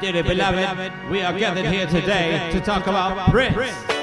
Dearly beloved, we are gathered here today to talk about Prince.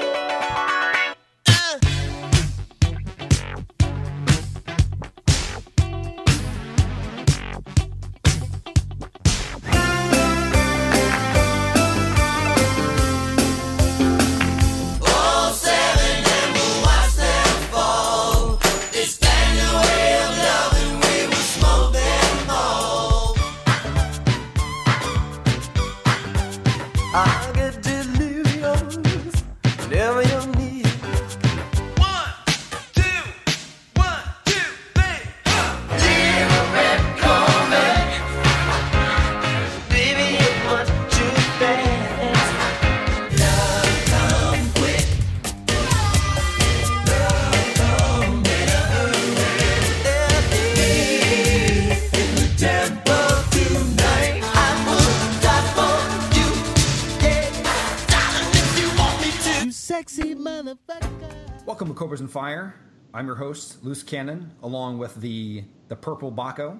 Welcome to Cobras and Fire. I'm your host, Loose Cannon, along with the the Purple Baco.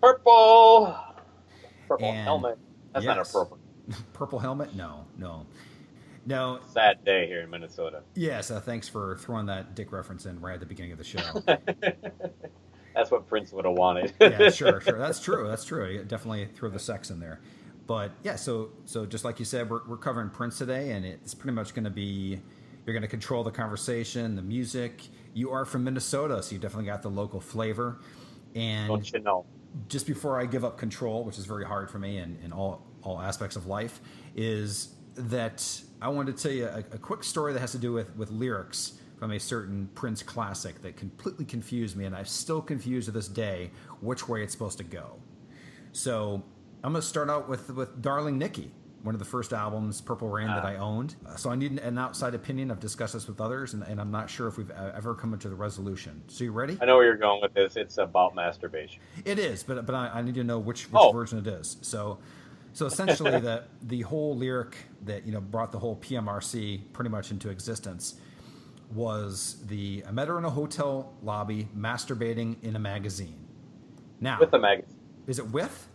Purple. Purple And- helmet. That's not yes. appropriate. Purple helmet? No, no, no. Sad day here in Minnesota. Yes, uh, thanks for throwing that dick reference in right at the beginning of the show. That's what Prince would have wanted. yeah, sure, sure. That's true. That's true. You definitely throw the sex in there. But yeah, so so just like you said, we're, we're covering Prince today, and it's pretty much going to be you're going to control the conversation, the music. You are from Minnesota, so you definitely got the local flavor. And Don't you know? just before I give up control, which is very hard for me in, in all all aspects of life, is that I wanted to tell you a, a quick story that has to do with with lyrics from a certain Prince classic that completely confused me, and I'm still confused to this day which way it's supposed to go. So I'm going to start out with with Darling Nikki, one of the first albums, Purple Rain, that I owned. Uh, So I need an, an outside opinion. I've discussed this with others, and, and I'm not sure if we've uh, ever come into the resolution. So you ready? I know where you're going with this. It's about masturbation. It is, but but I, I need to know which, which Oh. version it is. So so essentially, the the whole lyric that you know brought the whole PMRC pretty much into existence was the I met her in a hotel lobby masturbating in a magazine. Now, With the magazine. is it with?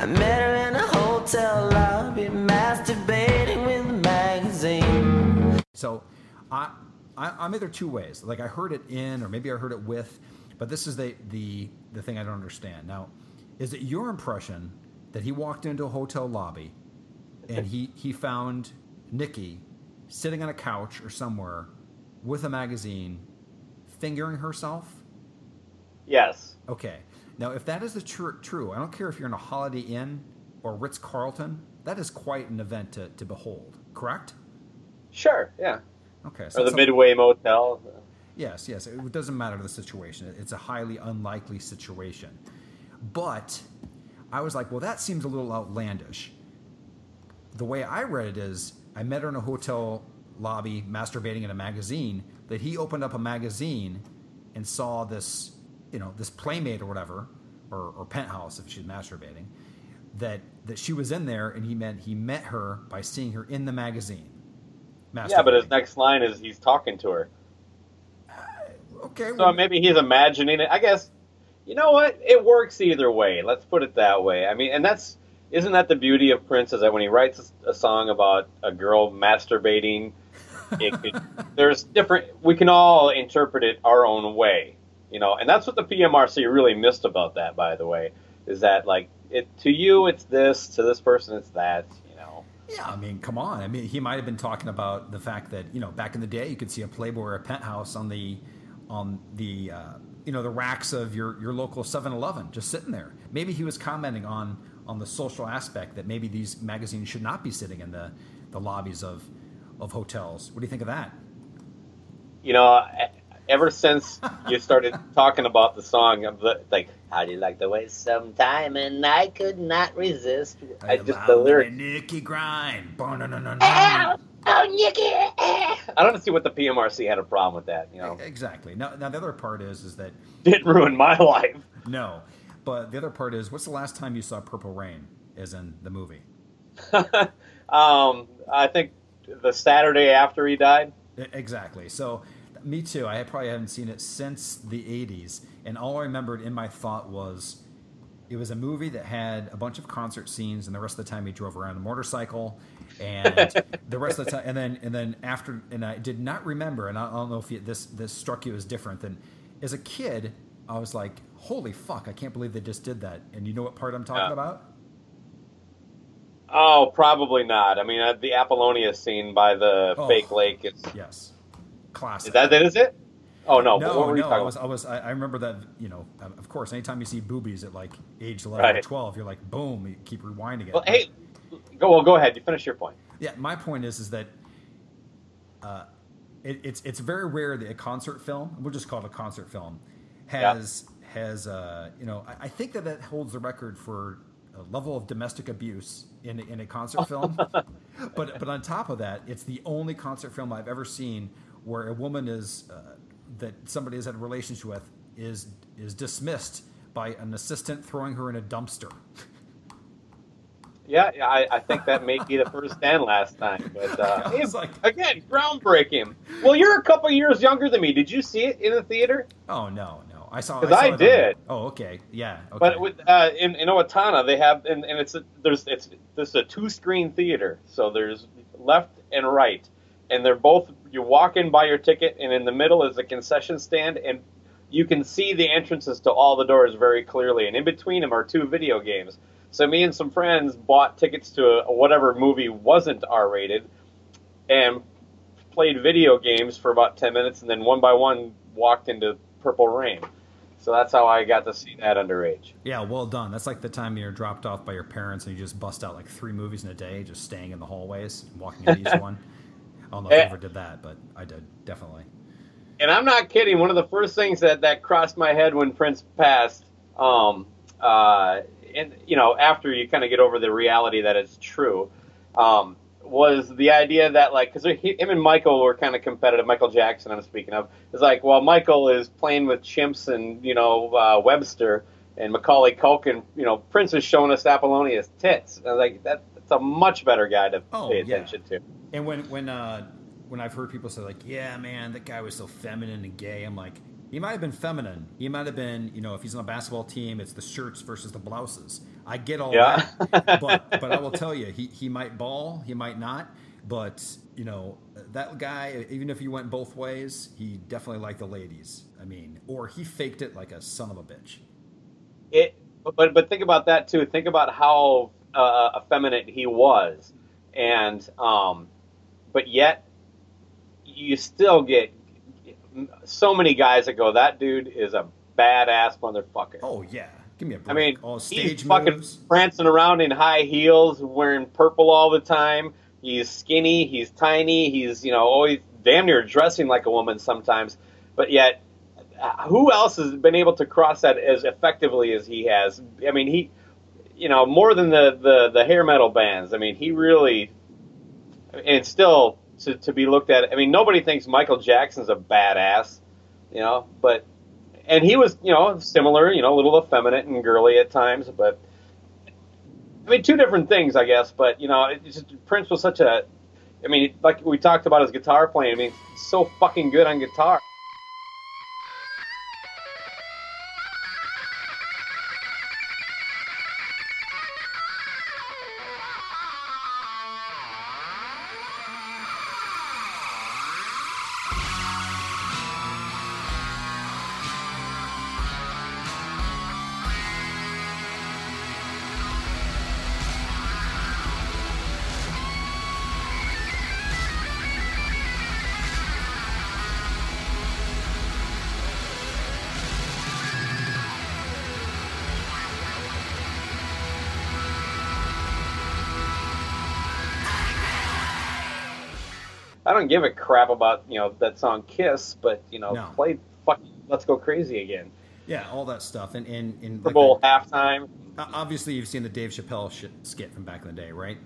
I met her in a hotel lobby, masturbating with a magazine. So I, I I'm either two ways. Like I heard it in, or maybe I heard it with, but this is the the the thing I don't understand. Now, is it your impression that he walked into a hotel lobby and he he found Nikki sitting on a couch or somewhere with a magazine, fingering herself? Yes. Okay. Now, if that is the tr- true, I don't care if you're in a Holiday Inn or Ritz Carlton. That is quite an event to, to behold. Correct? Sure. Yeah. Okay. Or the so- Midway Motel. Yes, yes. It doesn't matter the situation. It's a highly unlikely situation. But I was like, well, that seems a little outlandish. The way I read it is I met her in a hotel lobby masturbating in a magazine, that he opened up a magazine and saw this, you know, this playmate or whatever, or, or penthouse if she's masturbating, that that she was in there and he meant he met her by seeing her in the magazine. Yeah, but his next line is he's talking to her. Uh, okay, So well, maybe he's imagining it. I guess. You know what? It works either way. Let's put it that way. I mean, and that's isn't that the beauty of Prince is that when he writes a song about a girl masturbating, it could, there's different. We can all interpret it our own way, you know. And that's what the PMRC really missed about that, by the way, is that like it to you it's this, to this person it's that. You know. Yeah, I mean, come on. I mean, he might have been talking about the fact that you know back in the day you could see a Playboy or a Penthouse on the on the uh, you know the racks of your your local 7-Eleven just sitting there. Maybe he was commenting on on the social aspect that maybe these magazines should not be sitting in the the lobbies of of hotels. What do you think of that? You know, ever since you started talking about the song of the like how do you like the way sometime and I could not resist. I just the lyrics Nikki grind oh, oh Nikki I don't see what the PMRC had a problem with that you know. Exactly. Now now the other part is is that didn't ruin my life. No. But the other part is what's the last time you saw Purple Rain as in the movie? Um I think the Saturday after he died. Exactly. So me too. I probably haven't seen it since the 80s. And all I remembered in my thought was it was a movie that had a bunch of concert scenes, and the rest of the time he drove around a motorcycle. And the rest of the time, and then and then after, and I did not remember, and I don't know if you, this this struck you as different than as a kid. I was like, "Holy fuck! I can't believe they just did that." And you know what part I'm talking yeah. about? Oh, probably not. I mean, uh, the Apollonia scene by the oh, fake lake. It's yes classic. Is that that is it? Oh no! No, no. I was, I was, I remember that. You know, of course, anytime you see boobies at like age eleven right. or twelve, you're like, boom, you keep rewinding it. Well, hey, go. Well, go ahead. You finish your point. Yeah, my point is, is that uh, it, it's it's very rare that a concert film, we'll just call it a concert film, has yeah. has uh, you know, I, I think that that holds the record for a level of domestic abuse in in a concert film. but but on top of that, it's the only concert film I've ever seen where a woman is uh, that somebody has had a relationship with is is dismissed by an assistant throwing her in a dumpster. Yeah, I, I think that may be the first and last time. But uh, it's like again, groundbreaking. Well, you're a couple years younger than me. Did you see it in the theater? Oh no, no, I saw. Because I, I did. On, oh, okay, yeah. Okay. But with uh, in, in Owatonna, they have and, and it's a, there's it's this is a two screen theater, so there's left and right and they're both you walk in buy your ticket and in the middle is a concession stand and you can see the entrances to all the doors very clearly and in between them are two video games so me and some friends bought tickets to a, whatever movie wasn't r-rated and played video games for about 10 minutes and then one by one walked into purple rain so that's how I got to see that underage. Yeah, well done. That's like the time you're dropped off by your parents and you just bust out like three movies in a day, just staying in the hallways, walking in each one. I don't know if I eh. ever did that, but I did definitely. And I'm not kidding. One of the first things that that crossed my head when Prince passed, um, uh, and you know, after you kind of get over the reality that it's true, um, was the idea that like because him and Michael were kind of competitive. Michael Jackson, I'm speaking of, is like, well, Michael is playing with chimps and you know uh, Webster and Macaulay Culkin. You know, Prince is showing us Apollonia's tits. And I was like, that, that's a much better guy to oh, pay attention yeah. to. And when when uh, when I've heard people say like, "Yeah, man, that guy was so feminine and gay," I'm like, he might have been feminine. He might have been, you know, if he's on a basketball team, it's the shirts versus the blouses. I get all yeah. that, but but I will tell you, he he might ball, he might not, but you know, that guy, even if he went both ways, he definitely liked the ladies. I mean, or he faked it like a son of a bitch. It, but but think about that too. Think about how uh, effeminate he was, and um, but yet you still get so many guys that go, that dude is a badass motherfucker. Oh yeah, give me a break. I mean, all stage he's fucking prancing around in high heels, wearing purple all the time. He's skinny, he's tiny, he's you know always damn near dressing like a woman sometimes, but yet. Who else has been able to cross that as effectively as he has? I mean, he, you know, more than the, the, the hair metal bands. I mean, he really and still to, to be looked at. I mean, nobody thinks Michael Jackson's a badass, you know, but and he was, you know, similar, you know, a little effeminate and girly at times, but I mean, two different things, I guess. But you know, just, Prince was such a, I mean, like we talked about his guitar playing. I mean, so fucking good on guitar. Don't give a crap about you know that song Kiss, but you know No. play fucking Let's Go Crazy again. Yeah, all that stuff. And in in Super Bowl halftime. obviously you've seen the Dave Chappelle skit from back in the day, right?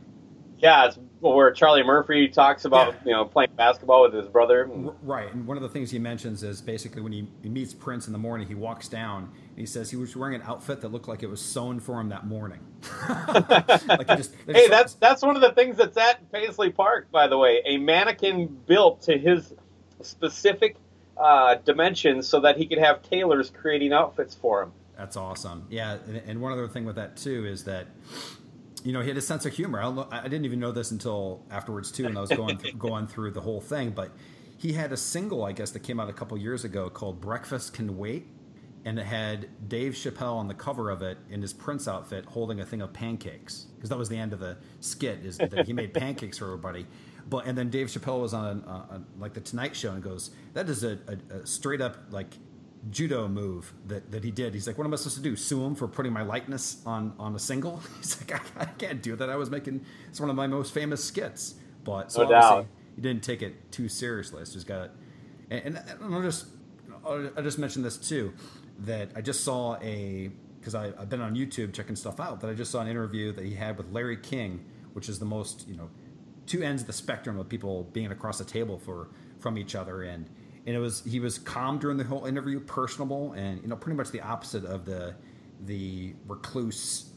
Yeah, it's where Charlie Murphy talks about Yeah. you know playing basketball with his brother. Right, and one of the things he mentions is basically when he, he meets Prince in the morning, he walks down and he says he was wearing an outfit that looked like it was sewn for him that morning. like just, Hey, that's that's one of the things that's at Paisley Park, by the way. A mannequin built to his specific uh, dimensions so that he could have tailors creating outfits for him. that's awesome. Yeah, and, and one other thing with that too is that you know he had a sense of humor. I, don't know, I didn't even know this until afterwards too, when I was going th- going through the whole thing. But he had a single, I guess, that came out a couple years ago called "Breakfast Can Wait." And it had Dave Chappelle on the cover of it in his Prince outfit holding a thing of pancakes because that was the end of the skit is that he made pancakes for everybody. But and then Dave Chappelle was on, uh, on like the Tonight Show and goes, "That is a, a, a straight up like judo move that, that he did." He's like, "What am I supposed to do? Sue him for putting my likeness on on a single?" He's like, "I, I can't do that. I was making it's one of my most famous skits." But so No obviously doubt. he didn't take it too seriously. So he's got, and, and, I'll just I just mentioned this too that I just saw a because I've been on YouTube checking stuff out that I just saw an interview that he had with Larry King, which is the most you know two ends of the spectrum of people being across the table for from each other and and it was he was calm during the whole interview personable and you know pretty much the opposite of the the recluse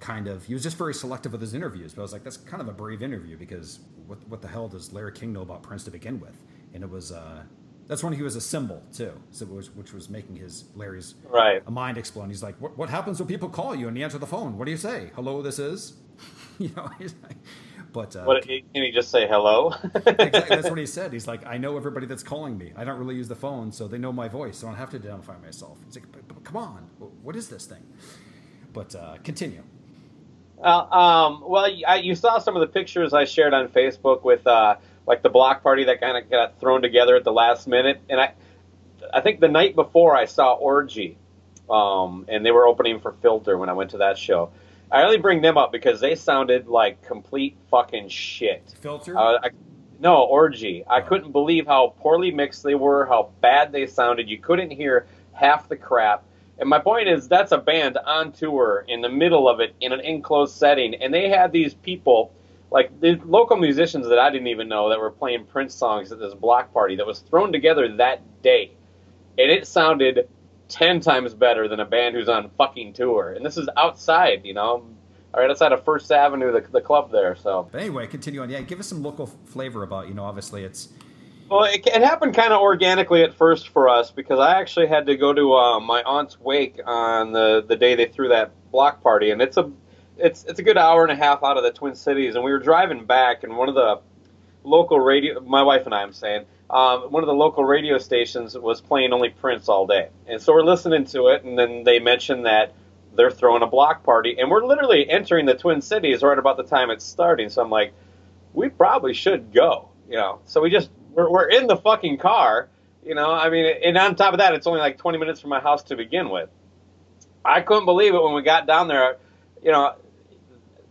kind of he was just very selective with his interviews but i was like that's kind of a brave interview because what, what the hell does larry king know about prince to begin with? And it was uh that's when he was a symbol too. So it was, which was making his larry's Right. mind explode. He's like what, what happens when people call you and you answer the phone? What do you say? Hello this is? You know he's like, but uh, What can he just say hello? exactly. That's what he said. He's like, I know everybody that's calling me. I don't really use the phone, so they know my voice. So I don't have to identify myself. It's like, but, but come on, what is this thing? But uh, continue. Uh, um, well, I, you saw some of the pictures I shared on Facebook with uh, like the block party that kind of got thrown together at the last minute, and I, I think the night before I saw Orgy, um, and they were opening for Filter when I went to that show. I only bring them up because they sounded like complete fucking shit. Filter. Uh, I, no, Orgy. I Oh. couldn't believe how poorly mixed they were, how bad they sounded. You couldn't hear half the crap. And my point is, that's a band on tour in the middle of it in an enclosed setting, and they had these people, like the local musicians that I didn't even know, that were playing Prince songs at this block party that was thrown together that day, and it sounded ten times better than a band who's on fucking tour. And this is outside, you know, right outside of First Avenue, the, the club there. So but anyway, continue on. Yeah, give us some local flavor about. You know, obviously it's Well, it, it happened kind of organically at first for us because I actually had to go to uh, my aunt's wake on the, the day they threw that block party, and it's a it's it's a good hour and a half out of the Twin Cities, and we were driving back, and one of the local radio, my wife and I, I'm saying, um, one of the local radio stations was playing only Prince all day, and so we're listening to it, and then they mentioned that they're throwing a block party, and we're literally entering the Twin Cities right about the time it's starting, so I'm like, we probably should go, you know. So we just we're, we're in the fucking car, you know. I mean, and on top of that, it's only like 20 minutes from my house to begin with. I couldn't believe it when we got down there. You know,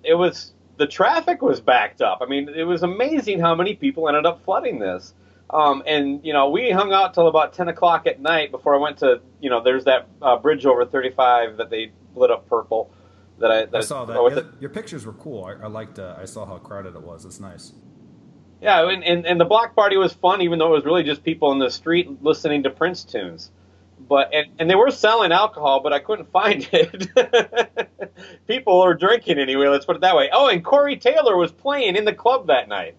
it was the traffic was backed up. I mean, it was amazing how many people ended up flooding this. Um, and you know, we hung out till about 10 o'clock at night before I went to. You know, there's that uh, bridge over 35 that they lit up purple. That I, that I saw that. Yeah, your pictures were cool. I, I liked. Uh, I saw how crowded it was. It's nice. Yeah, and, and, and the block party was fun, even though it was really just people in the street listening to Prince tunes. But and, and they were selling alcohol, but I couldn't find it. people are drinking anyway. Let's put it that way. Oh, and Corey Taylor was playing in the club that night.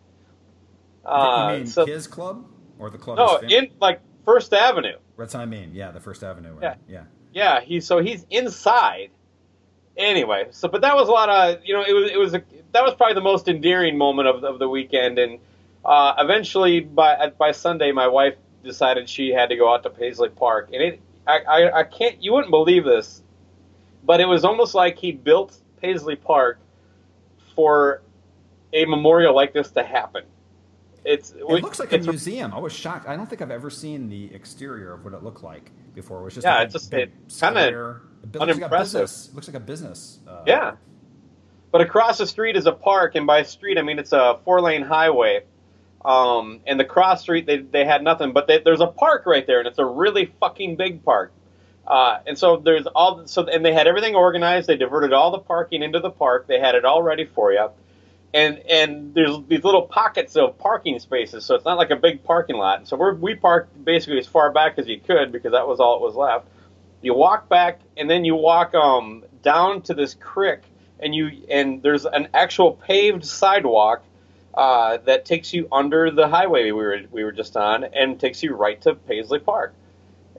Uh, you mean so- his club or the club? no, in like First Avenue. That's what I mean. Yeah, the First Avenue. right? Yeah. Yeah. Yeah, he so he's inside. Anyway, so but that was a lot of you know it was it was a that was probably the most endearing moment of of the weekend, and uh, eventually by by Sunday my wife decided she had to go out to Paisley Park, and it I, I I can't you wouldn't believe this, but it was almost like he built Paisley Park for a memorial like this to happen. It's It looks like a museum. I was shocked. I don't think I've ever seen the exterior of what it looked like before. It was just Yeah, like it's a just- big it's kinda square- it looks like unimpressive. It looks like a business. Uh, Yeah. But across the street is a park, and by street I mean it's a four lane highway. Um, and the cross street, they, they had nothing, but they, there's a park right there, and it's a really fucking big park. Uh, and so there's all so and they had everything organized. They diverted all the parking into the park. They had it all ready for you. And and there's these little pockets of parking spaces, so it's not like a big parking lot. So we we parked basically as far back as you could because that was all it was left. You walk back, and then you walk um, down to this creek, and you and there's an actual paved sidewalk uh, that takes you under the highway we were we were just on, and takes you right to Paisley Park.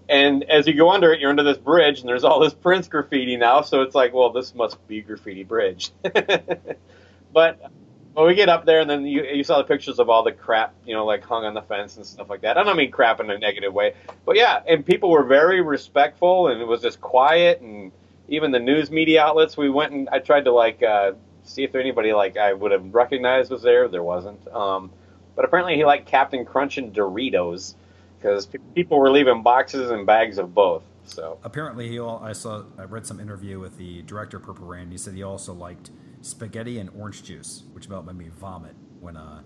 And as you go under it, you're under this bridge, and there's all this Prince graffiti now. So it's like, well, this must be graffiti bridge. but when we get up there, and then you, you saw the pictures of all the crap, you know, like hung on the fence and stuff like that. I don't mean crap in a negative way, but yeah, and people were very respectful, and it was just quiet, and even the news media outlets. We went and I tried to like uh, see if there anybody like I would have recognized was there. There wasn't. Um, but apparently he liked Captain Crunch and Doritos because people were leaving boxes and bags of both. So apparently he all I saw I read some interview with the director Purple Rain. He said he also liked spaghetti and orange juice, which about made me vomit when uh.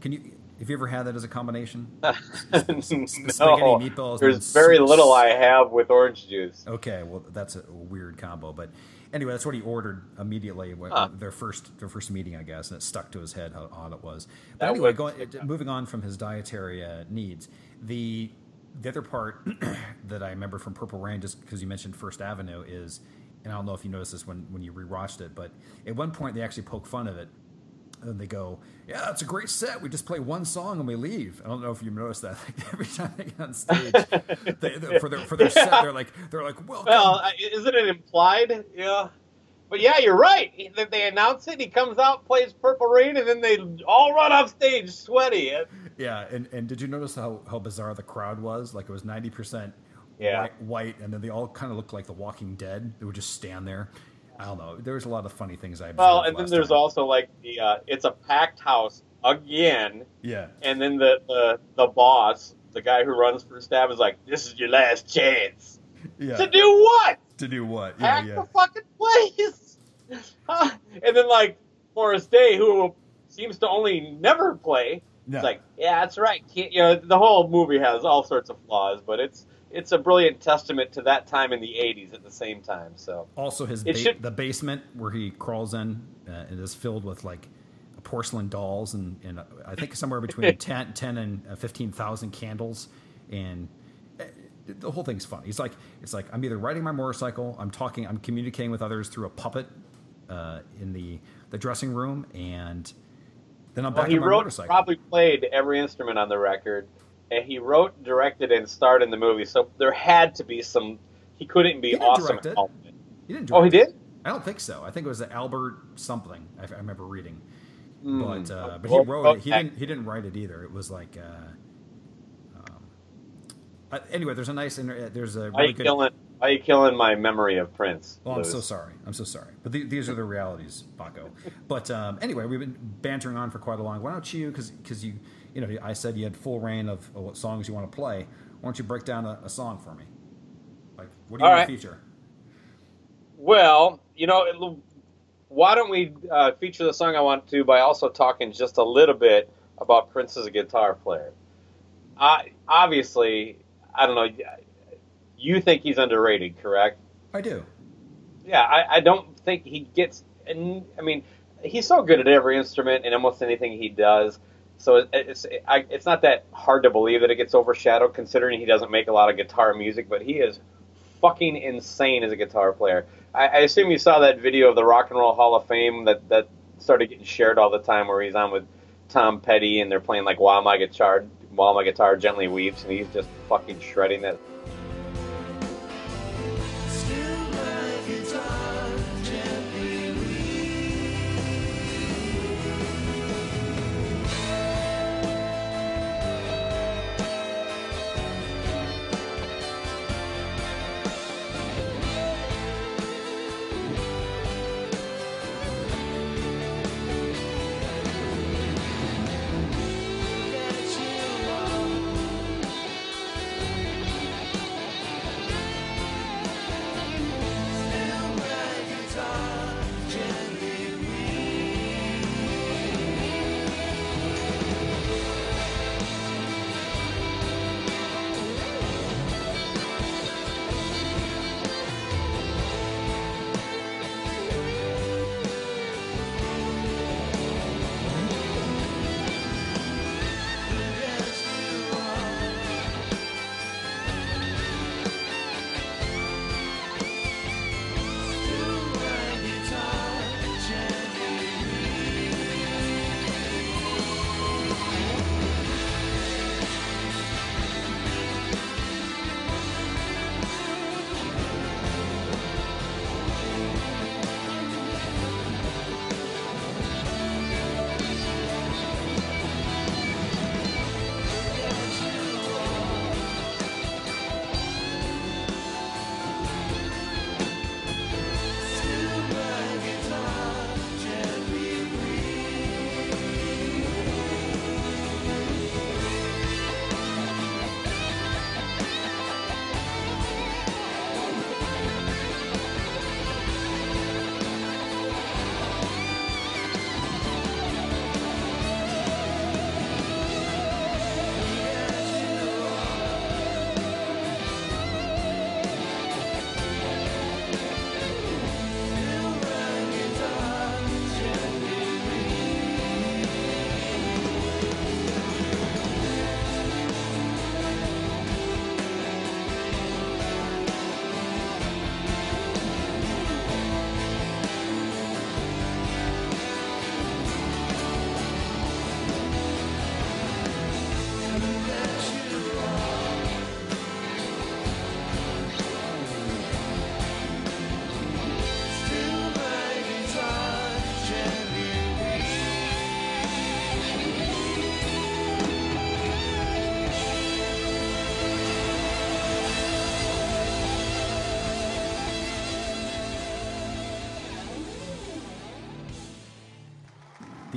Can you have you ever had that as a combination? no, meatballs. There's very little I have with orange juice. Okay, well that's a weird combo, but anyway, that's what he ordered immediately. Huh. Their first their first meeting, I guess, and it stuck to his head how odd it was. But that anyway, going, moving on from his dietary uh, needs, the the other part that I remember from Purple Rain, just because you mentioned First Avenue, is, and I don't know if you noticed this when when you rewatched it, but at one point they actually poke fun of it and they go, "Yeah, that's a great set. We just play one song and we leave." I don't know if you noticed that. Like every time they get on stage, they, they, for their for their set, they're like they're like, "Welcome." Well, isn't it implied? Yeah. But yeah, you're right. They announce it. He comes out, plays Purple Rain, and then they all run off stage sweaty. Yeah, and, and did you notice how, how bizarre the crowd was? Like it was ninety percent yeah. white, white, and then they all kind of looked like The Walking Dead. They would just stand there. I don't know. There's a lot of funny things I. Well, and then there's time. also like the uh, it's a packed house again. Yeah. And then the, the the boss, the guy who runs for staff, is like, "This is your last chance." Yeah. To do what? To do what? Yeah, Pack yeah. the fucking place. and then like Morris Day, who seems to only never play, no. it's like, yeah, that's right. Can't, you know, the whole movie has all sorts of flaws, but it's it's a brilliant testament to that time in the 80s at the same time so. Also his ba- should... the basement where he crawls in uh, it is filled with like porcelain dolls and, and uh, i think somewhere between 10, 10 and uh, 15000 candles and uh, the whole thing's fun. He's like it's like i'm either riding my motorcycle i'm talking i'm communicating with others through a puppet uh, in the the dressing room and then i'm back well, he on my wrote, motorcycle. probably played every instrument on the record and he wrote, directed, and starred in the movie. So there had to be some. He couldn't be he awesome. Direct it. He didn't. oh, he did. I don't think so. I think it was Albert something. I, I remember reading, mm. but uh, but he wrote it. He didn't. He didn't write it either. It was like. Uh, um, uh, anyway, there's a nice. There's a really good. Killing, are you killing my memory of Prince? Well, I'm so sorry. I'm so sorry. But th- these are the realities, Baco. but um, anyway, we've been bantering on for quite a long. Why don't you? Because because you you know, I said you had full rein of, of, what songs you want to play. Why don't you break down a, a song for me? Like, what do you All want right. to feature? Well, you know, why don't we uh, feature the song I want to by also talking just a little bit about Prince as a guitar player? I, obviously, I don't know. You think he's underrated, correct? I do. Yeah, I, I don't think he gets. I mean, he's so good at every instrument and almost anything he does. So it's it's not that hard to believe that it gets overshadowed, considering he doesn't make a lot of guitar music, but he is fucking insane as a guitar player. I, I assume you saw that video of the Rock and Roll Hall of Fame that that started getting shared all the time, where he's on with Tom Petty and they're playing like "While My Guitar While My Guitar Gently Weeps," and he's just fucking shredding that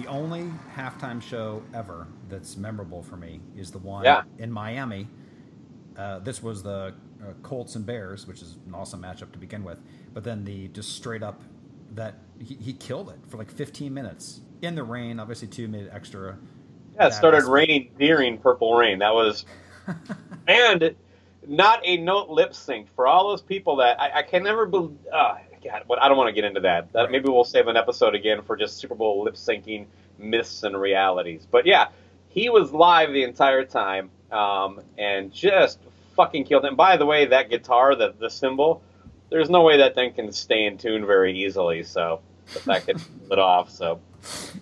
only halftime show ever that's memorable for me is the one Yeah. in Miami. Uh, this was the uh, Colts and Bears, which is an awesome matchup to begin with. But then the just straight up that he, he killed it for like 15 minutes in the rain. Obviously, two made it extra. Yeah, it started badass. raining during Purple Rain. That was, and not a note lip sync for all those people that I, I can never believe. Uh, God, but I don't want to get into that. that. Right. Maybe we'll save an episode again for just Super Bowl lip syncing myths and realities. But yeah, he was live the entire time um, and just fucking killed it. And by the way, that guitar, the the symbol, there's no way that thing can stay in tune very easily. So the fact that pull it off. So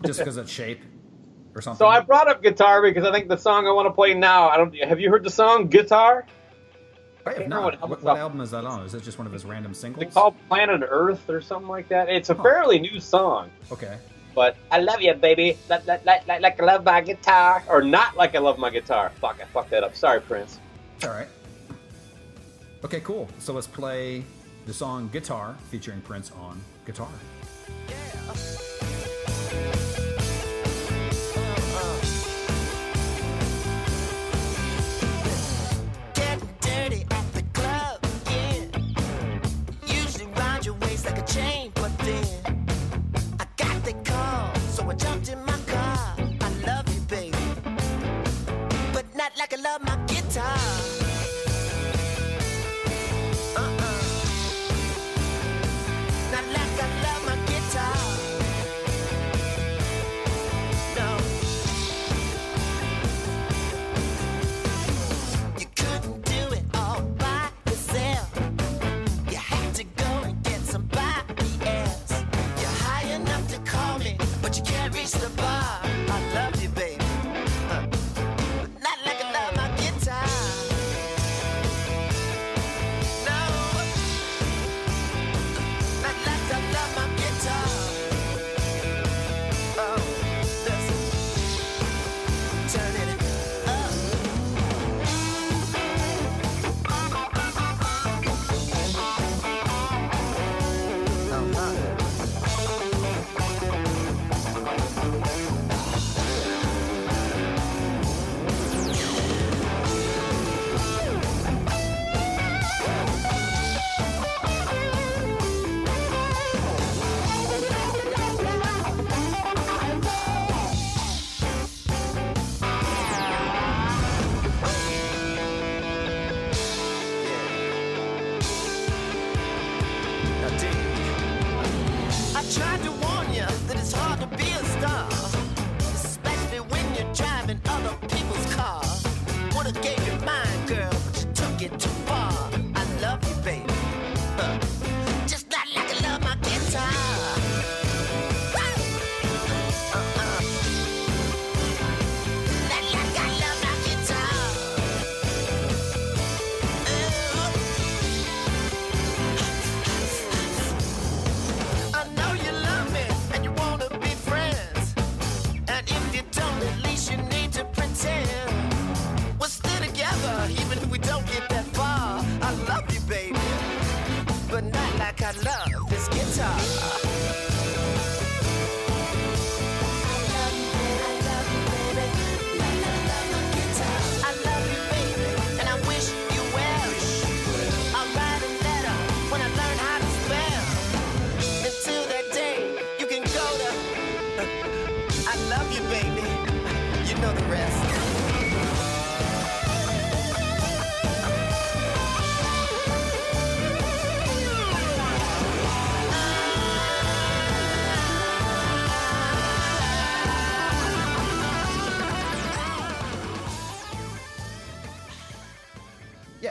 just because of shape or something. so I brought up guitar because I think the song I want to play now. I don't. Have you heard the song Guitar? I have can't what album What, it's what off. album is that on? Is it just one of his random singles? It's called Planet Earth or something like that. It's a fairly new song, Okay. but I love you, baby, like, like, like, like, like I love my guitar, or not like I love my guitar. Fuck, I fucked that up. Sorry, Prince. All right. Okay, cool. So let's play the song Guitar featuring Prince on guitar. Getting but then I got the call, so I jumped in my car. I love you, baby, but not like I love my guitar.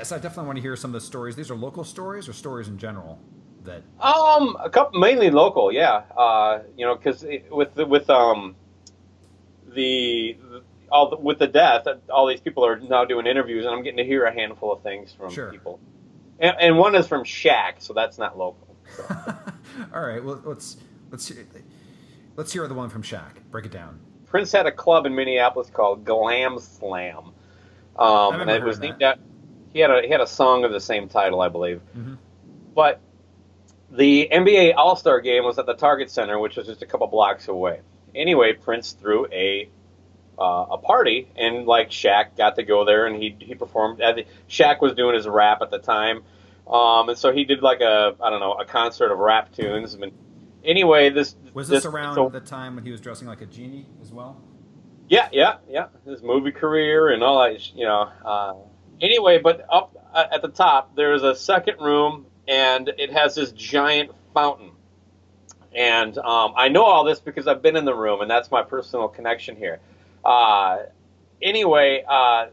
Yes, I definitely want to hear some of the stories. These are local stories or stories in general that Um, a couple mainly local, yeah. Uh, you know, because with the, with um the, the all the, with the death, all these people are now doing interviews, and I'm getting to hear a handful of things from Sure. people. And, and one is from Shaq, so that's not local. All right, well let's let's let's hear the one from Shaq. Break it down. Prince had a club in Minneapolis called Glam Slam, um, and it was named out. He had a he had a song of the same title, I believe. Mm-hmm. But the NBA All Star Game was at the Target Center, which was just a couple blocks away. Anyway, Prince threw a uh, a party, and like Shaq got to go there, and he he performed. I think Shaq was doing his rap at the time, um, and so he did like a I don't know a concert of rap tunes. I mean, anyway, this Was this, this around so- the time when he was dressing like a genie as well? Yeah, yeah, yeah. His movie career and all that, you know. Uh, anyway, but up uh, at the top, there's a second room, and it has this giant fountain. And um, I know all this because I've been in the room, and that's my personal connection here. Uh, anyway, uh,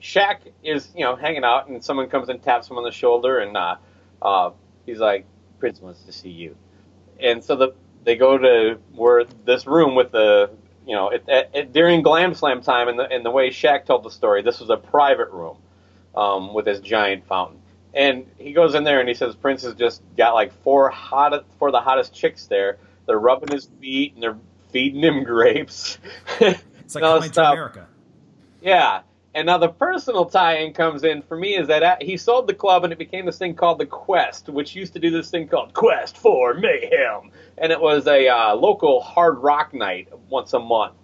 Shaq is, you know, hanging out, and someone comes and taps him on the shoulder, and uh, uh, he's like, "Prince wants to see you." And so the they go to where this room with the you know it, it, it, during Glam Slam time and the and the way Shaq told the story, this was a private room um, with this giant fountain. And he goes in there and he says Prince has just got like four hot four of the hottest chicks there. They're rubbing his feet and they're feeding him grapes. It's like coming to America. Yeah. And now the personal tie-in comes in for me is that at- he sold the club and it became this thing called the Quest, which used to do this thing called Quest for Mayhem, and it was a uh, local hard rock night once a month.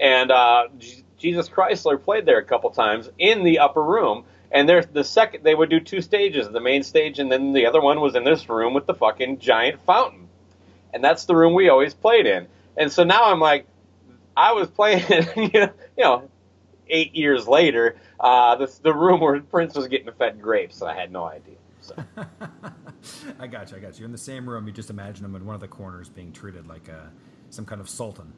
And uh, Jesus Chrysler played there a couple times in the upper room. And there's the second they would do two stages, the main stage, and then the other one was in this room with the fucking giant fountain. And that's the room we always played in. And so now I'm like, I was playing, you know eight years later, uh, the room where Prince was getting fed grapes, and I had no idea. So. I got you. I got you. In the same room, you just imagine him in one of the corners being treated like a, some kind of sultan.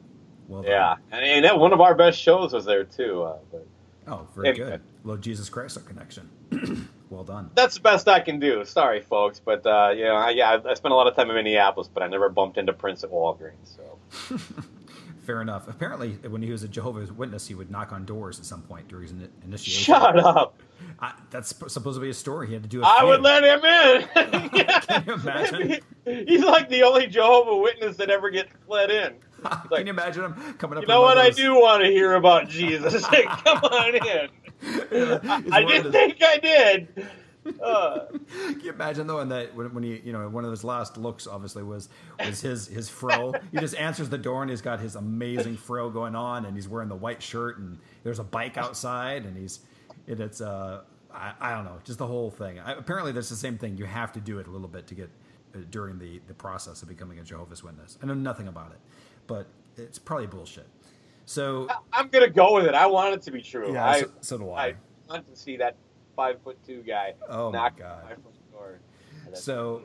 Well done. Yeah, and, and that, one of our best shows was there too. Uh, but Oh, very Anyway. good. Little Jesus Chrysler connection. well done. that's the best I can do. Sorry, folks, but uh, you know, I, yeah, I, I spent a lot of time in Minneapolis, but I never bumped into Prince at Walgreens. So Fair enough. Apparently, when he was a Jehovah's Witness, he would knock on doors at some point during his initiation. shut up. I, that's sp- supposed to be a story. He had to do. I would let him in. Can you imagine? He's like the only Jehovah Witness that ever gets let in. Can you imagine him coming up? You know what? I do want to hear about Jesus. Come on in. I didn't think I did. Uh, Can you imagine though, and that when, when he, you know, one of his last looks obviously was was his his fro. he just answers the door and he's got his amazing fro going on, and he's wearing the white shirt, and there's a bike outside, and he's, and it's uh, I, I don't know, just the whole thing. I, apparently, that's the same thing. You have to do it a little bit to get uh, during the the process of becoming a Jehovah's Witness. I know nothing about it, but it's probably bullshit. So I'm gonna go with it. I want it to be true. Yeah, I, so- so do I. I want to see that five foot two guy Oh, my God. on my front door. So,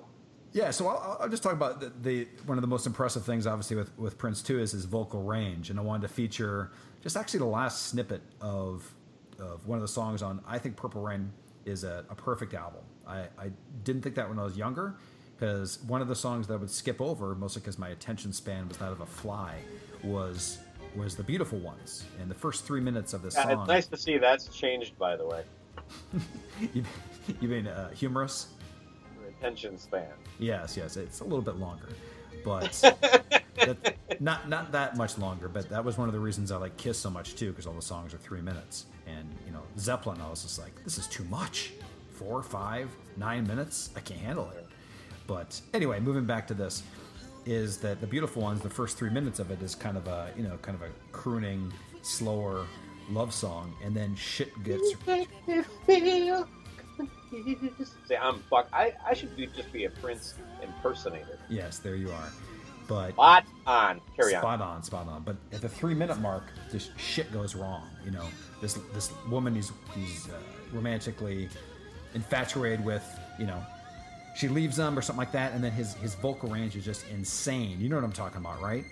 yeah. So I'll, I'll just talk about the, the one of the most impressive things, obviously, with with Prince too, is his vocal range, and I wanted to feature just actually the last snippet of of one of the songs on. I think Purple Rain is a, a perfect album. I, I didn't think that when I was younger, because one of the songs that I would skip over, mostly because my attention span was that of a fly, was was the Beautiful Ones, and the first three minutes of this Yeah, song. it's nice to see that's changed, by the way. you, you mean uh, humorous? Attention span. Yes, yes, it's a little bit longer, but that, not not that much longer. But that was one of the reasons I like Kiss so much too, because all the songs are three minutes. And you know, Zeppelin, I was just like, this is too much. Four, five, nine minutes, I can't handle it. But anyway, moving back to this, is that the beautiful ones? The first three minutes of it is kind of a you know kind of a crooning, slower love song, and then shit gets Say I'm fuck. I, I should be, just be a Prince impersonator. yes, there you are. But Spot on. Carry on. spot on, spot on. But at the three minute mark, this shit goes wrong. You know, this this woman he's he's uh, romantically infatuated with. You know, she leaves him or something like that, and then his his vocal range is just insane. You know what I'm talking about, right?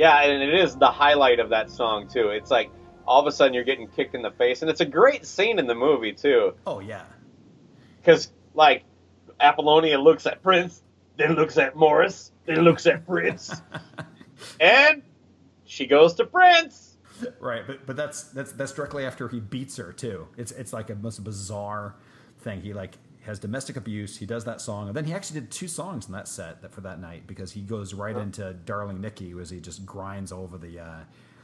Yeah, and it is the highlight of that song too. It's like all of a sudden you're getting kicked in the face, and it's a great scene in the movie too. Oh yeah. Because like Apollonia looks at Prince, then looks at Morris, then looks at Prince, and she goes to Prince. Right, but but that's that's that's directly after he beats her too. It's it's like a most bizarre thing. He like has domestic abuse. He does that song, and then he actually did two songs in that set that for that night because he goes right into "Darling Nikki" as he just grinds over the uh,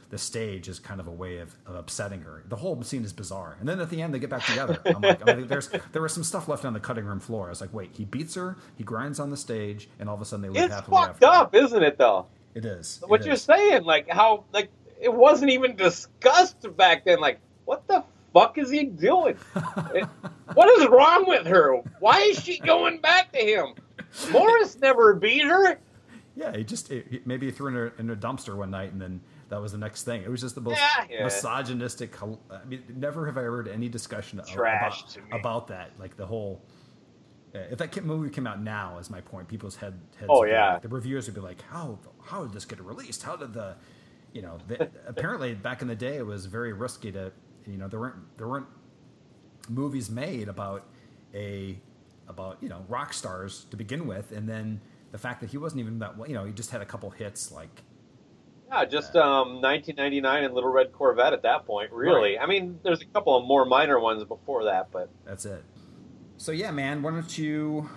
the stage as kind of a way of, of upsetting her. The whole scene is bizarre, and then at the end they get back together. I'm like, I mean, there's there was some stuff left on the cutting room floor. I was like, wait, he beats her, he grinds on the stage, and all of a sudden they live It's happily fucked after. up, isn't it? Though It is. what It you're is. saying, like how like it wasn't even discussed back then. Like what the fuck is he doing? What is wrong with her? Why is she going back to him? Morris never beat her. Yeah, he just he, maybe he threw her in a, in a dumpster one night, and then that was the next thing. It was just the most Yeah, yeah. misogynistic. I mean, never have I heard any discussion Trash about, about that. Like the whole. uh, If that movie came out now, is my point. People's head heads. Oh, yeah. like- the reviewers would be like, "How how did this get released? How did the, you know, the, apparently back in the day it was very risky to, you know, there weren't there weren't movies made about a about you know rock stars to begin with, and then the fact that he wasn't even that you know he just had a couple hits like Yeah, just um, 1999 and Little Red Corvette at that point. Really, Right. I mean, there's a couple of more minor ones before that, but that's it. So yeah, man, why don't you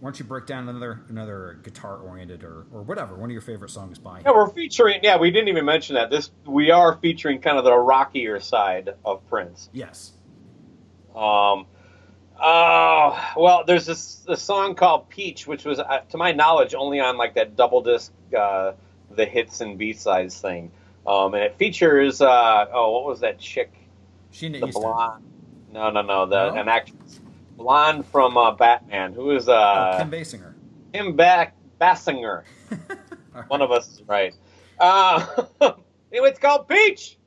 why don't you break down another another guitar oriented or or whatever one of your favorite songs by yeah, we're featuring. Yeah, we didn't even mention that. This we are featuring kind of the rockier side of Prince. yes Um, oh, well, there's this, this song called Peach, which was, uh, to my knowledge, only on like that double disc, uh, the hits and B sides thing. Um, and it features, uh, oh, what was that chick? Sheena The Easton. blonde. No, no, no, the No? an actress, blonde from uh, Batman. Who is uh, oh, Kim Basinger. Kim Back Basinger. One of us is right. Uh, anyway, it's called Peach.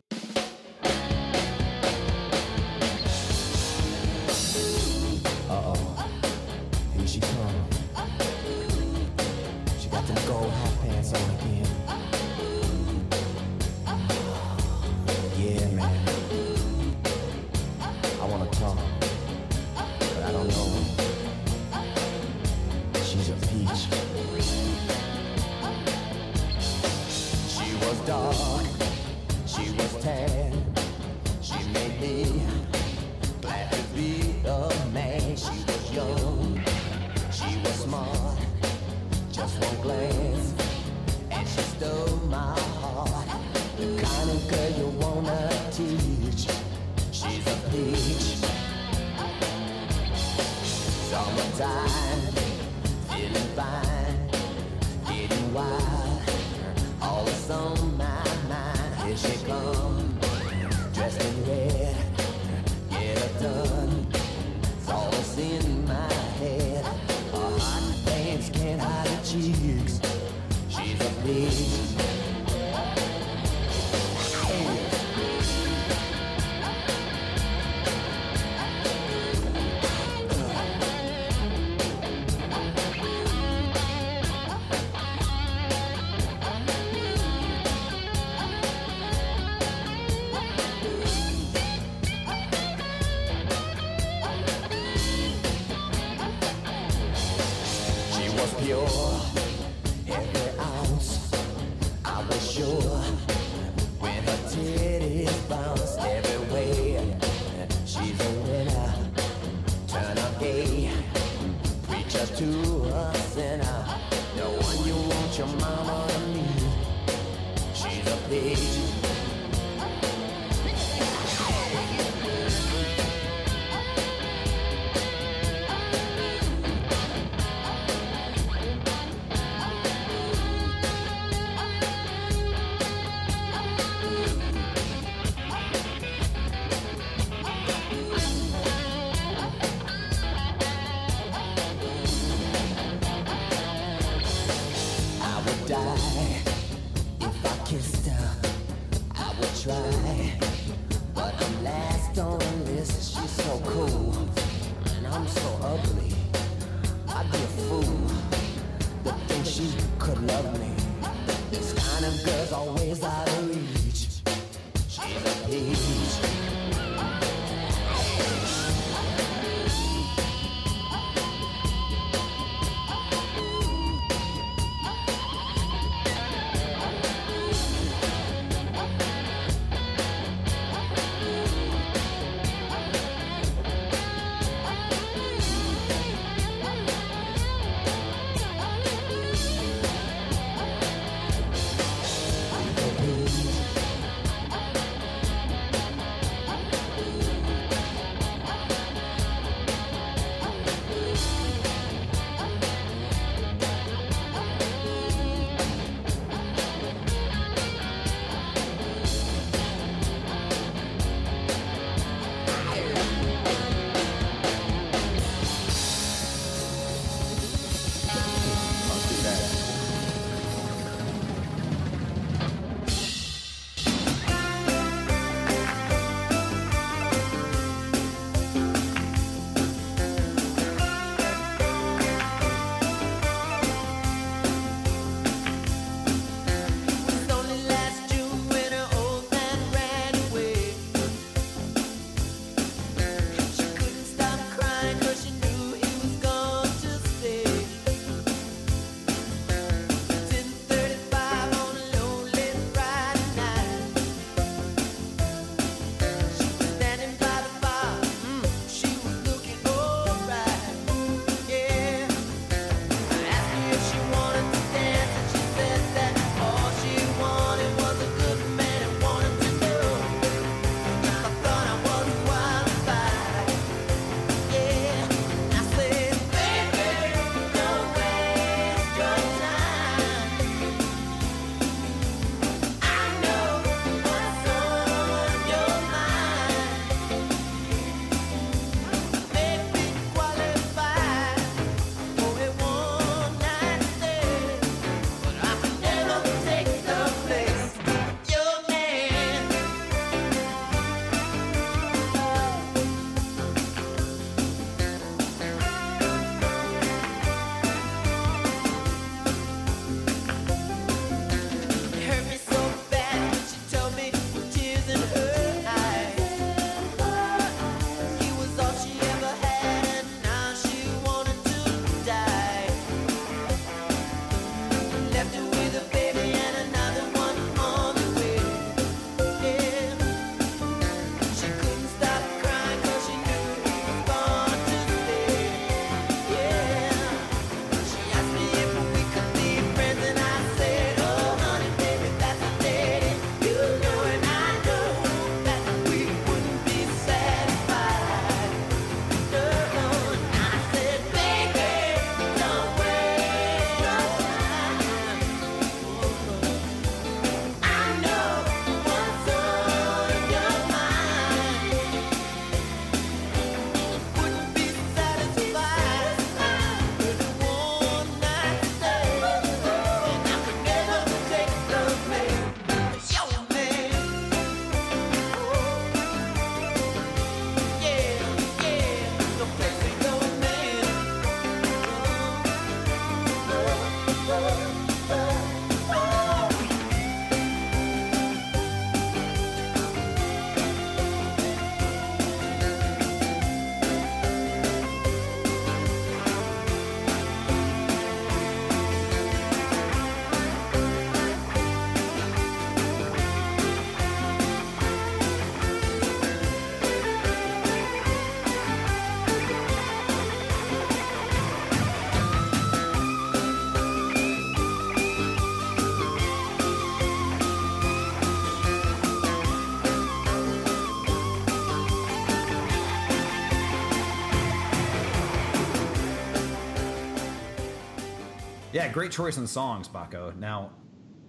Yeah, great choice in songs, Baco. Now,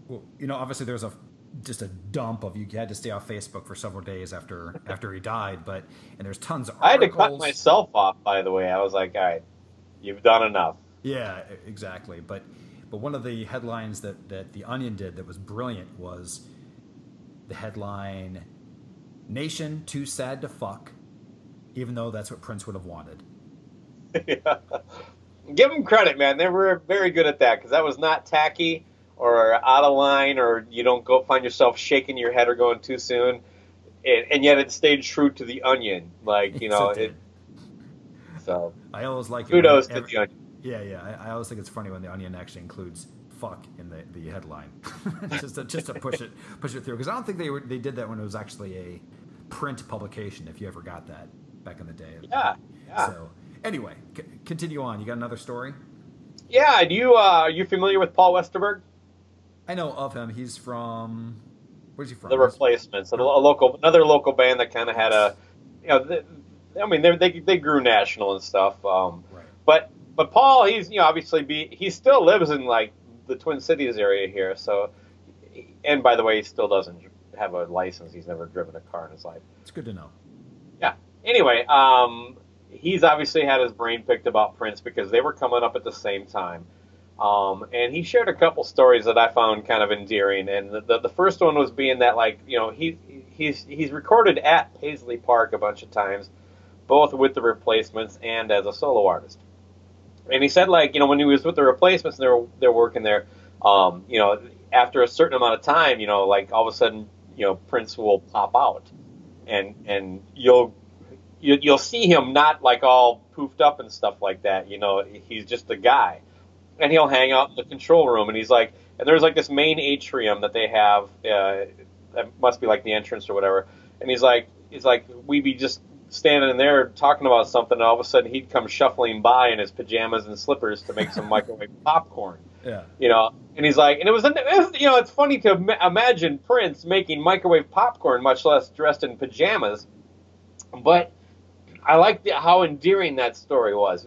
well, you know, obviously there's a just a dump of you had to stay off Facebook for several days after after he died, but and there's tons of I had to cut myself off, by the way. I was like, all right, you've done enough. Yeah, exactly. But but one of the headlines that that the Onion did that was brilliant was the headline "Nation too sad to fuck," even though that's what Prince would have wanted. Give them credit, man. They were very good at that because that was not tacky or out of line, or you don't go find yourself shaking your head or going too soon. And, and yet it stayed true to the onion, like you know. it it, so I always like it kudos to every- the onion. Yeah, yeah. I, I always think it's funny when the Onion actually includes "fuck" in the, the headline, just to, just to push it push it through. Because I don't think they were they did that when it was actually a print publication. If you ever got that back in the day. Yeah, yeah. So anyway, c- continue on. You got another story? Yeah, do you uh, are you familiar with Paul Westerberg? I know of him. He's from. Where's he from? The Replacements, a, a local, another local band that kind of had a, you know, th I mean, they, they they grew national and stuff. Um, Right. But but Paul, he's you know obviously be he still lives in like the Twin Cities area here. So, and by the way, he still doesn't have a license. He's never driven a car in his life. It's good to know. Yeah. Anyway, um, he's obviously had his brain picked about Prince because they were coming up at the same time. Um, and he shared a couple stories that I found kind of endearing. And the, the, the first one was being that, like, you know, he he's he's recorded at Paisley Park a bunch of times, both with the Replacements and as a solo artist. And he said, like, you know, when he was with the Replacements, and they were they're working there. Um, you know, after a certain amount of time, you know, like all of a sudden, you know, Prince will pop out, and and you'll you, you'll see him not like all poofed up and stuff like that. You know, he's just a guy, and he'll hang out in the control room, and he's like, and there's like this main atrium that they have. Uh, that must be like the entrance or whatever. And he's like, he's like, we'd be just standing in there talking about something, and all of a sudden he'd come shuffling by in his pajamas and slippers to make some microwave popcorn Yeah. you know. And he's like, and it was, it was you know, it's funny to imagine Prince making microwave popcorn, much less dressed in pajamas. But I like the, how endearing that story was.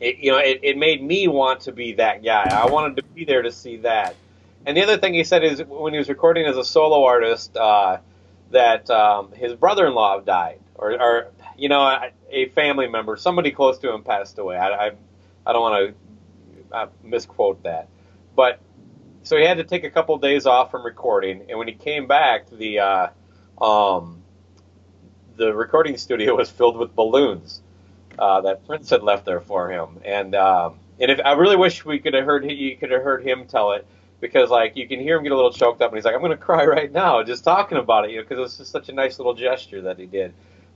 It, you know, it, it made me want to be that guy. I wanted to be there to see that. And the other thing he said is when he was recording as a solo artist, uh, that um, his brother-in-law died, or, or you know, a, a family member, somebody close to him passed away. I, I, I don't want to uh, misquote that, but so he had to take a couple days off from recording, and when he came back, the uh, um, the recording studio was filled with balloons uh, that Prince had left there for him, and um, and if I really wish we could have heard you could have heard him tell it because like you can hear him get a little choked up, and he's like, I'm to cry right now just talking about it, you know, because it was just such a nice little gesture that he did.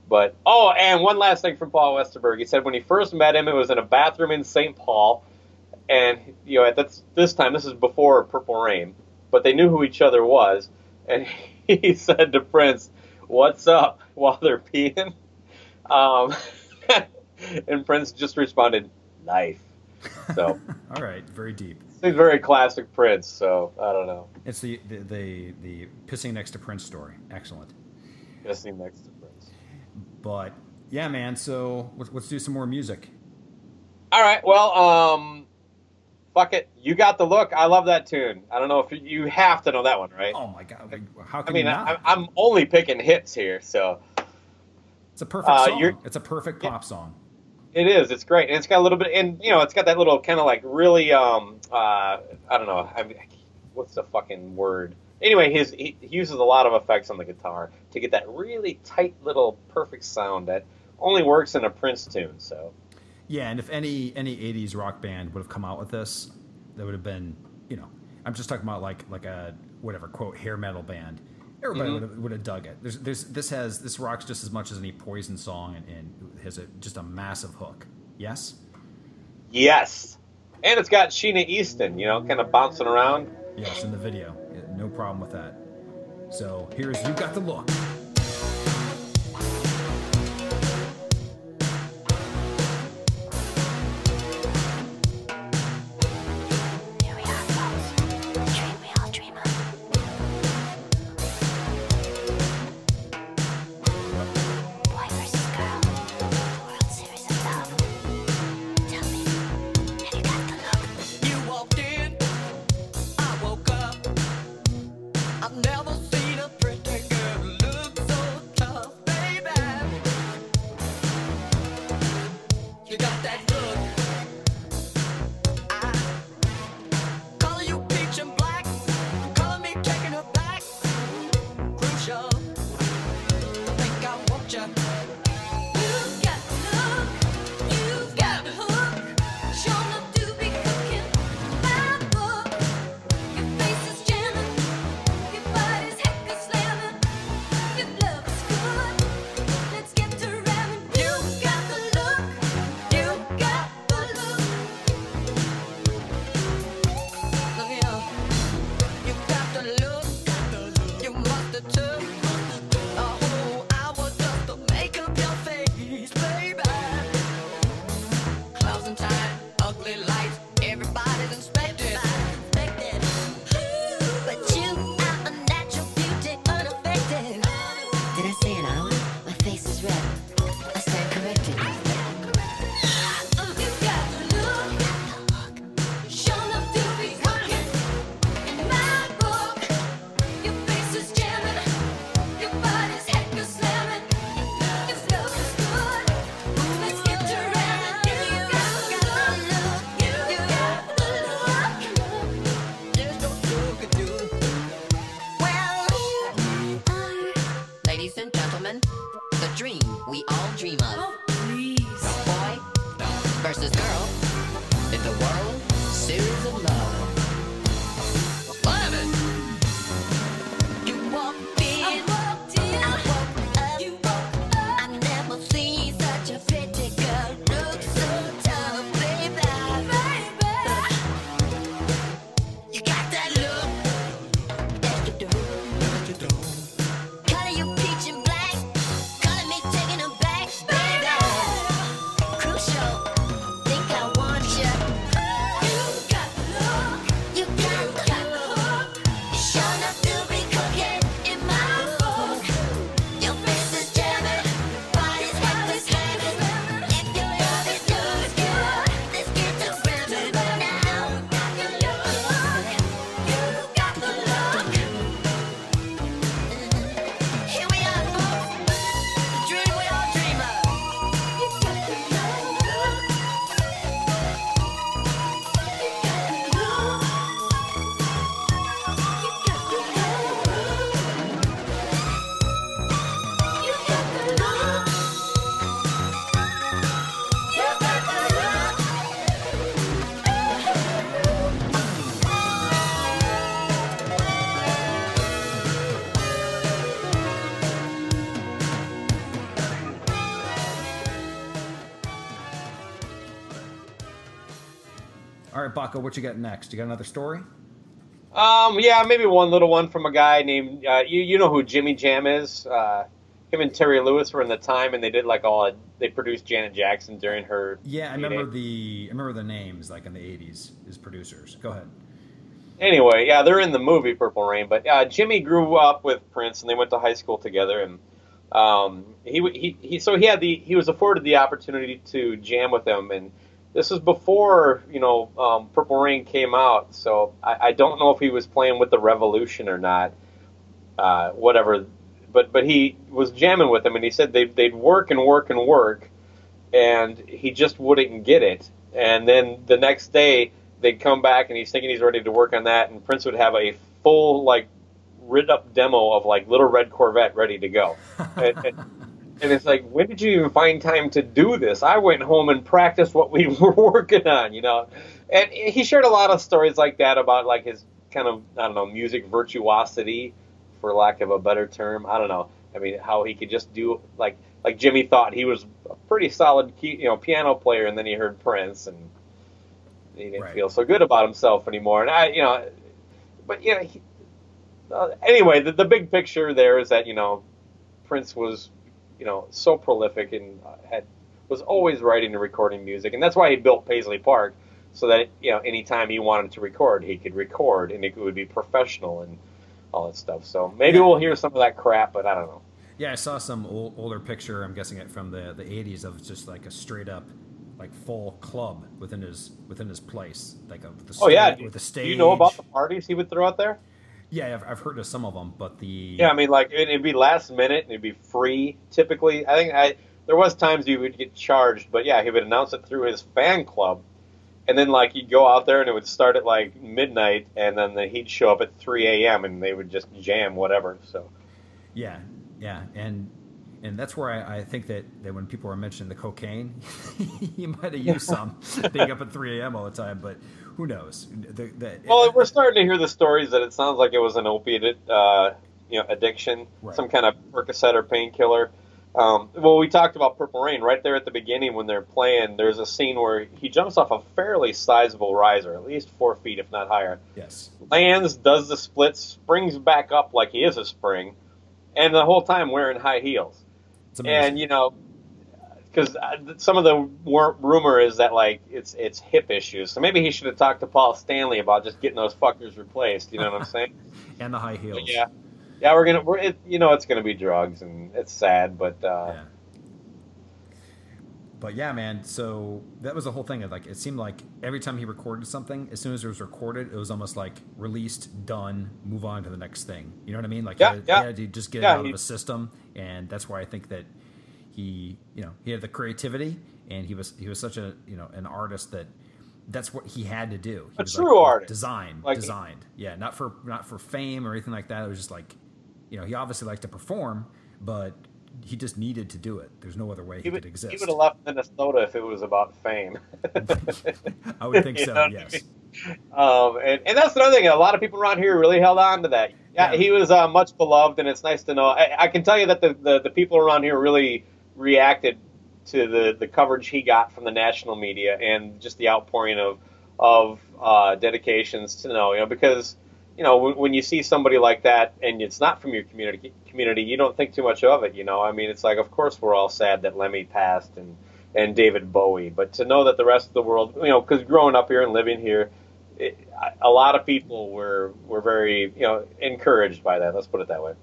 But oh, and one last thing from Paul Westerberg. He said when he first met him, it was in a bathroom in St. Paul, and you know at this this time this is before Purple Rain, but they knew who each other was, and he said to Prince, "What's up?" while they're peeing, um, and Prince just responded, "Life." So All right. Very deep. seems very classic Prince. So I don't know. It's the the the, the pissing next to Prince story. Excellent. Pissing next to Prince. But yeah, man. So let's, let's do some more music. All right. Well, um, fuck it. You got the look. I love that tune. I don't know if you, you have to know that one, right? Oh my god! How I can mean, you I? I'm only picking hits here, so it's a perfect uh, song. It's a perfect pop song. it is. It's great, and it's got a little bit, and you know, it's got that little kind of like really, um, uh, I don't know, I, what's the fucking word? Anyway, his he, he uses a lot of effects on the guitar to get that really tight little perfect sound that only works in a Prince tune. So Yeah, and if any any '80s rock band would have come out with this, that would have been, you know, I'm just talking about like like a whatever quote hair metal band. Everybody Mm-hmm. would, have, would have dug it. There's, there's this has this rocks just as much as any Poison song and, and has a, just a massive hook. Yes. yes, and it's got Sheena Easton, you know, kind of bouncing around. Yes, in the video. No problem with that. So here's You Got the Look. Right, Baco, what you got next? You got another story? Um, yeah, maybe one little one from a guy named uh, you. You know who Jimmy Jam is? Uh, him and Terry Lewis were in the time, and they did like all. They produced Janet Jackson during her. Yeah, I remember the I remember the names like in the '80s as producers. Go ahead. Anyway, yeah, they're in the movie Purple Rain, but uh, Jimmy grew up with Prince, and they went to high school together, and um, he, he he so he had the he was afforded the opportunity to jam with him, and this was before you know um, Purple Rain came out, so I, I don't know if he was playing with the Revolution or not, uh, whatever, but but he was jamming with him, and he said they they'd work and work and work, and he just wouldn't get it, and then the next day they'd come back and he's thinking he's ready to work on that, and Prince would have a full like written up demo of like Little Red Corvette ready to go. and, and, and it's like, when did you even find time to do this? I went home and practiced what we were working on, you know. And he shared a lot of stories like that about like his kind of I don't know music virtuosity, for lack of a better term. I don't know. I mean, how he could just do like like Jimmy thought he was a pretty solid key, you know piano player, and then he heard Prince and he didn't Right. feel so good about himself anymore. And I, you know, but you know, he, uh, anyway, the, the big picture there is that you know Prince was you know so prolific and uh, had was always writing and recording music, and that's why he built Paisley Park so that you know anytime he wanted to record, he could record and it would be professional and all that stuff. So maybe we'll hear some of that crap, but I don't know. Yeah, I saw some old, older picture. I'm guessing it from the the '80s of just like a straight up, like full club within his within his place, like a with the Oh yeah, with the stage. do you know about the parties he would throw out there? Yeah, I've, I've heard of some of them, but the Yeah, I mean, like it- it'd be last minute and it'd be free. Typically, I think I there was times you would get charged, but yeah, he would announce it through his fan club, and then like you'd go out there and it would start at like midnight, and then the, he'd show up at 3 a.m. and they would just jam whatever. So Yeah, yeah, and and that's where I, I think that, that when people were mentioning the cocaine, you might have used some being up at 3 a.m. all the time, but who knows? The, the, Well, we're starting to hear the stories that it sounds like it was an opiate, uh, you know, addiction, Right. some kind of Percocet or painkiller. Um, well, we talked about Purple Rain right there at the beginning when they're playing. There's a scene where he jumps off a fairly sizable riser, at least four feet, if not higher. yes. Lands, does the splits, springs back up like he is a spring, and the whole time wearing high heels. And you know, because some of the wor- rumor is that like it's it's hip issues. So maybe he should have talked to Paul Stanley about just getting those fuckers replaced. You know what I'm saying? and the high heels. But yeah, yeah, we're gonna we're it, you know it's gonna be drugs and it's sad, but uh, Yeah. But yeah, man. So that was the whole thing. Of like, it seemed like every time he recorded something, as soon as it was recorded, it was almost like released, done, move on to the next thing. You know what I mean? Like, Yeah, he, had, yeah. he had to just get Yeah, it out he- of his system, and that's why I think that he, you know, he had the creativity, and he was he was such a you know an artist that that's what he had to do. He A was true like, artist. designed, Like- designed. Yeah, not for not for fame or anything like that. It was just like, you know, he obviously liked to perform, but he just needed to do it. There's no other way he, would could exist. he would have left Minnesota if it was about fame. I would think so. what I yes. mean? Um, and, and that's another thing. A lot of people around here really held on to that. Yeah, Yeah. he was uh, much beloved, and it's nice to know. I, I can tell you that the, the, the people around here really reacted to the, the coverage he got from the national media and just the outpouring of of uh, dedications to know, you know, because you know when, when you see somebody like that and it's not from your community community, you don't think too much of it. You know, I mean, it's like, of course, we're all sad that Lemmy passed and and David Bowie, but to know that the rest of the world, you know, because growing up here and living here, it, a lot of people were were very you know encouraged by that. Let's put it that way.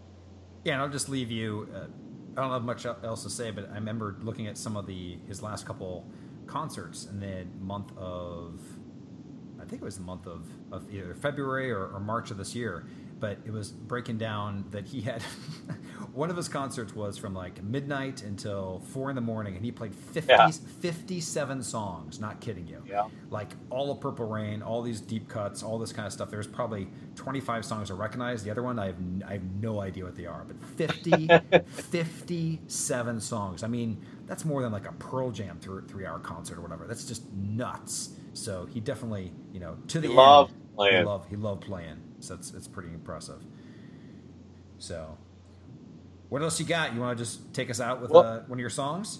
Yeah, and I'll just leave you. Uh, I don't have much else to say, but I remember looking at some of the his last couple concerts in the month of, I think it was the month of, of either February or, or March of this year. But it was breaking down that he had one of his concerts was from like midnight until four in the morning, and he played 50, Yeah. 57 songs. Not kidding you. Yeah. Like all of Purple Rain, all these deep cuts, all this kind of stuff. There's probably 25 songs I recognize. The other one, I have, I have no idea what they are. But 50, 57 songs. I mean, that's more than like a Pearl Jam three, three hour concert or whatever. That's just nuts. So he definitely, you know, to the He end, loved He playing. loved, he loved playing. So it's, it's pretty impressive. So, what else you got? You want to just take us out with Well- uh, one of your songs?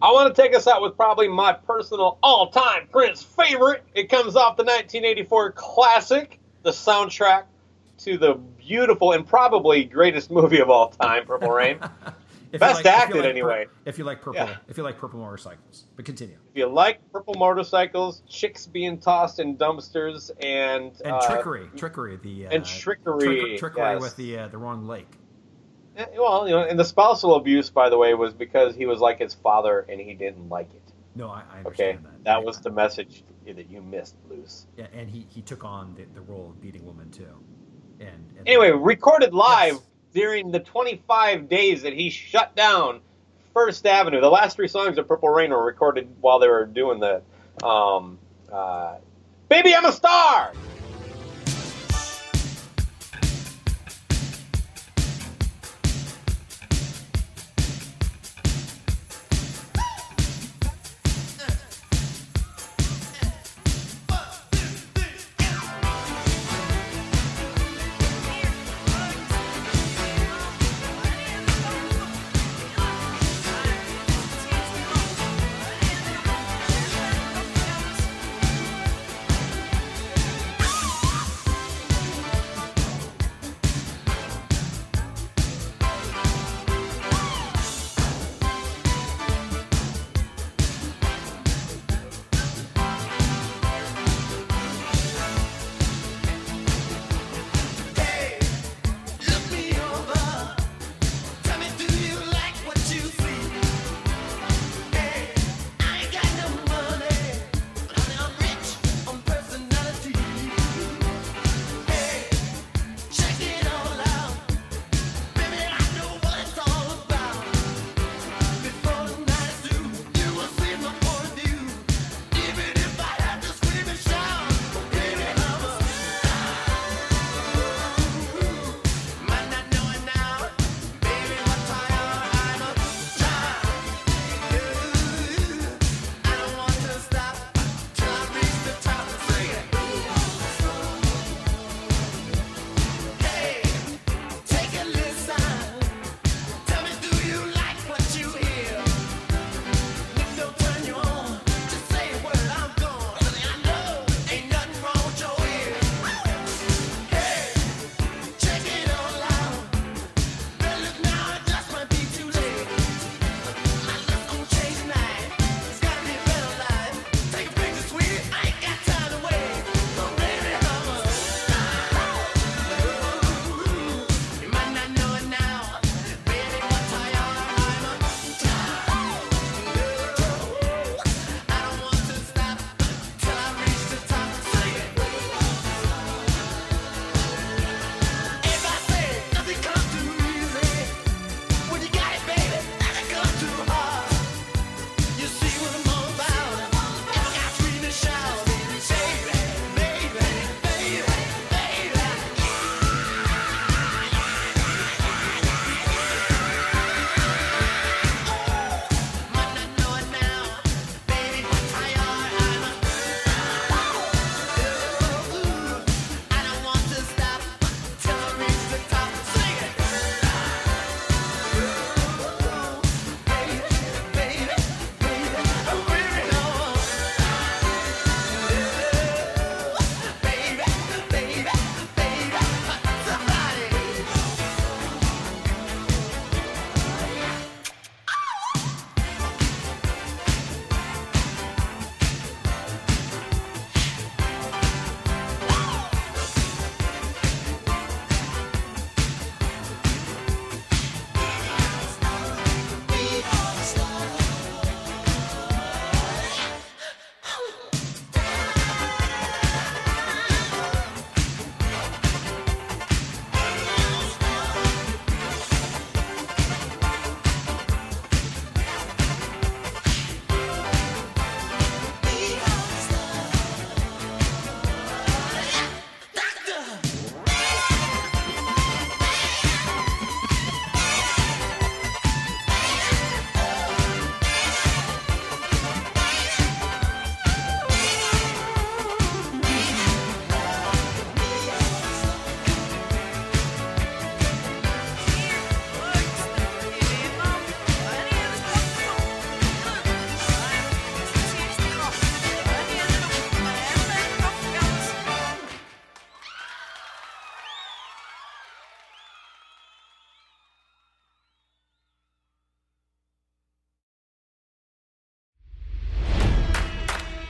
I want to take us out with probably my personal all-time Prince favorite. It comes off the 1984 classic, the soundtrack to the beautiful and probably greatest movie of all time, Purple Rain. Best like- acted, like pur- anyway. if you like purple, Yeah. if you like purple motorcycles, but continue. if you like purple motorcycles, chicks being tossed in dumpsters, and And uh, trickery, trickery, the uh, and trickery, trick- trickery yes. with the uh, the wrong lake. Eh, Well, you know, and the spousal abuse, by the way, was because he was like his father and he didn't like it. No, I, I Okay, understand that. that was the message that you missed, Luce. Yeah, and he, he took on the, the role of beating woman too. And, and Anyway, recorded live Yes. during the 25 days that he shut down First Avenue. The last three songs of Purple Rain were recorded while they were doing the um, uh, "Baby I'm a Star."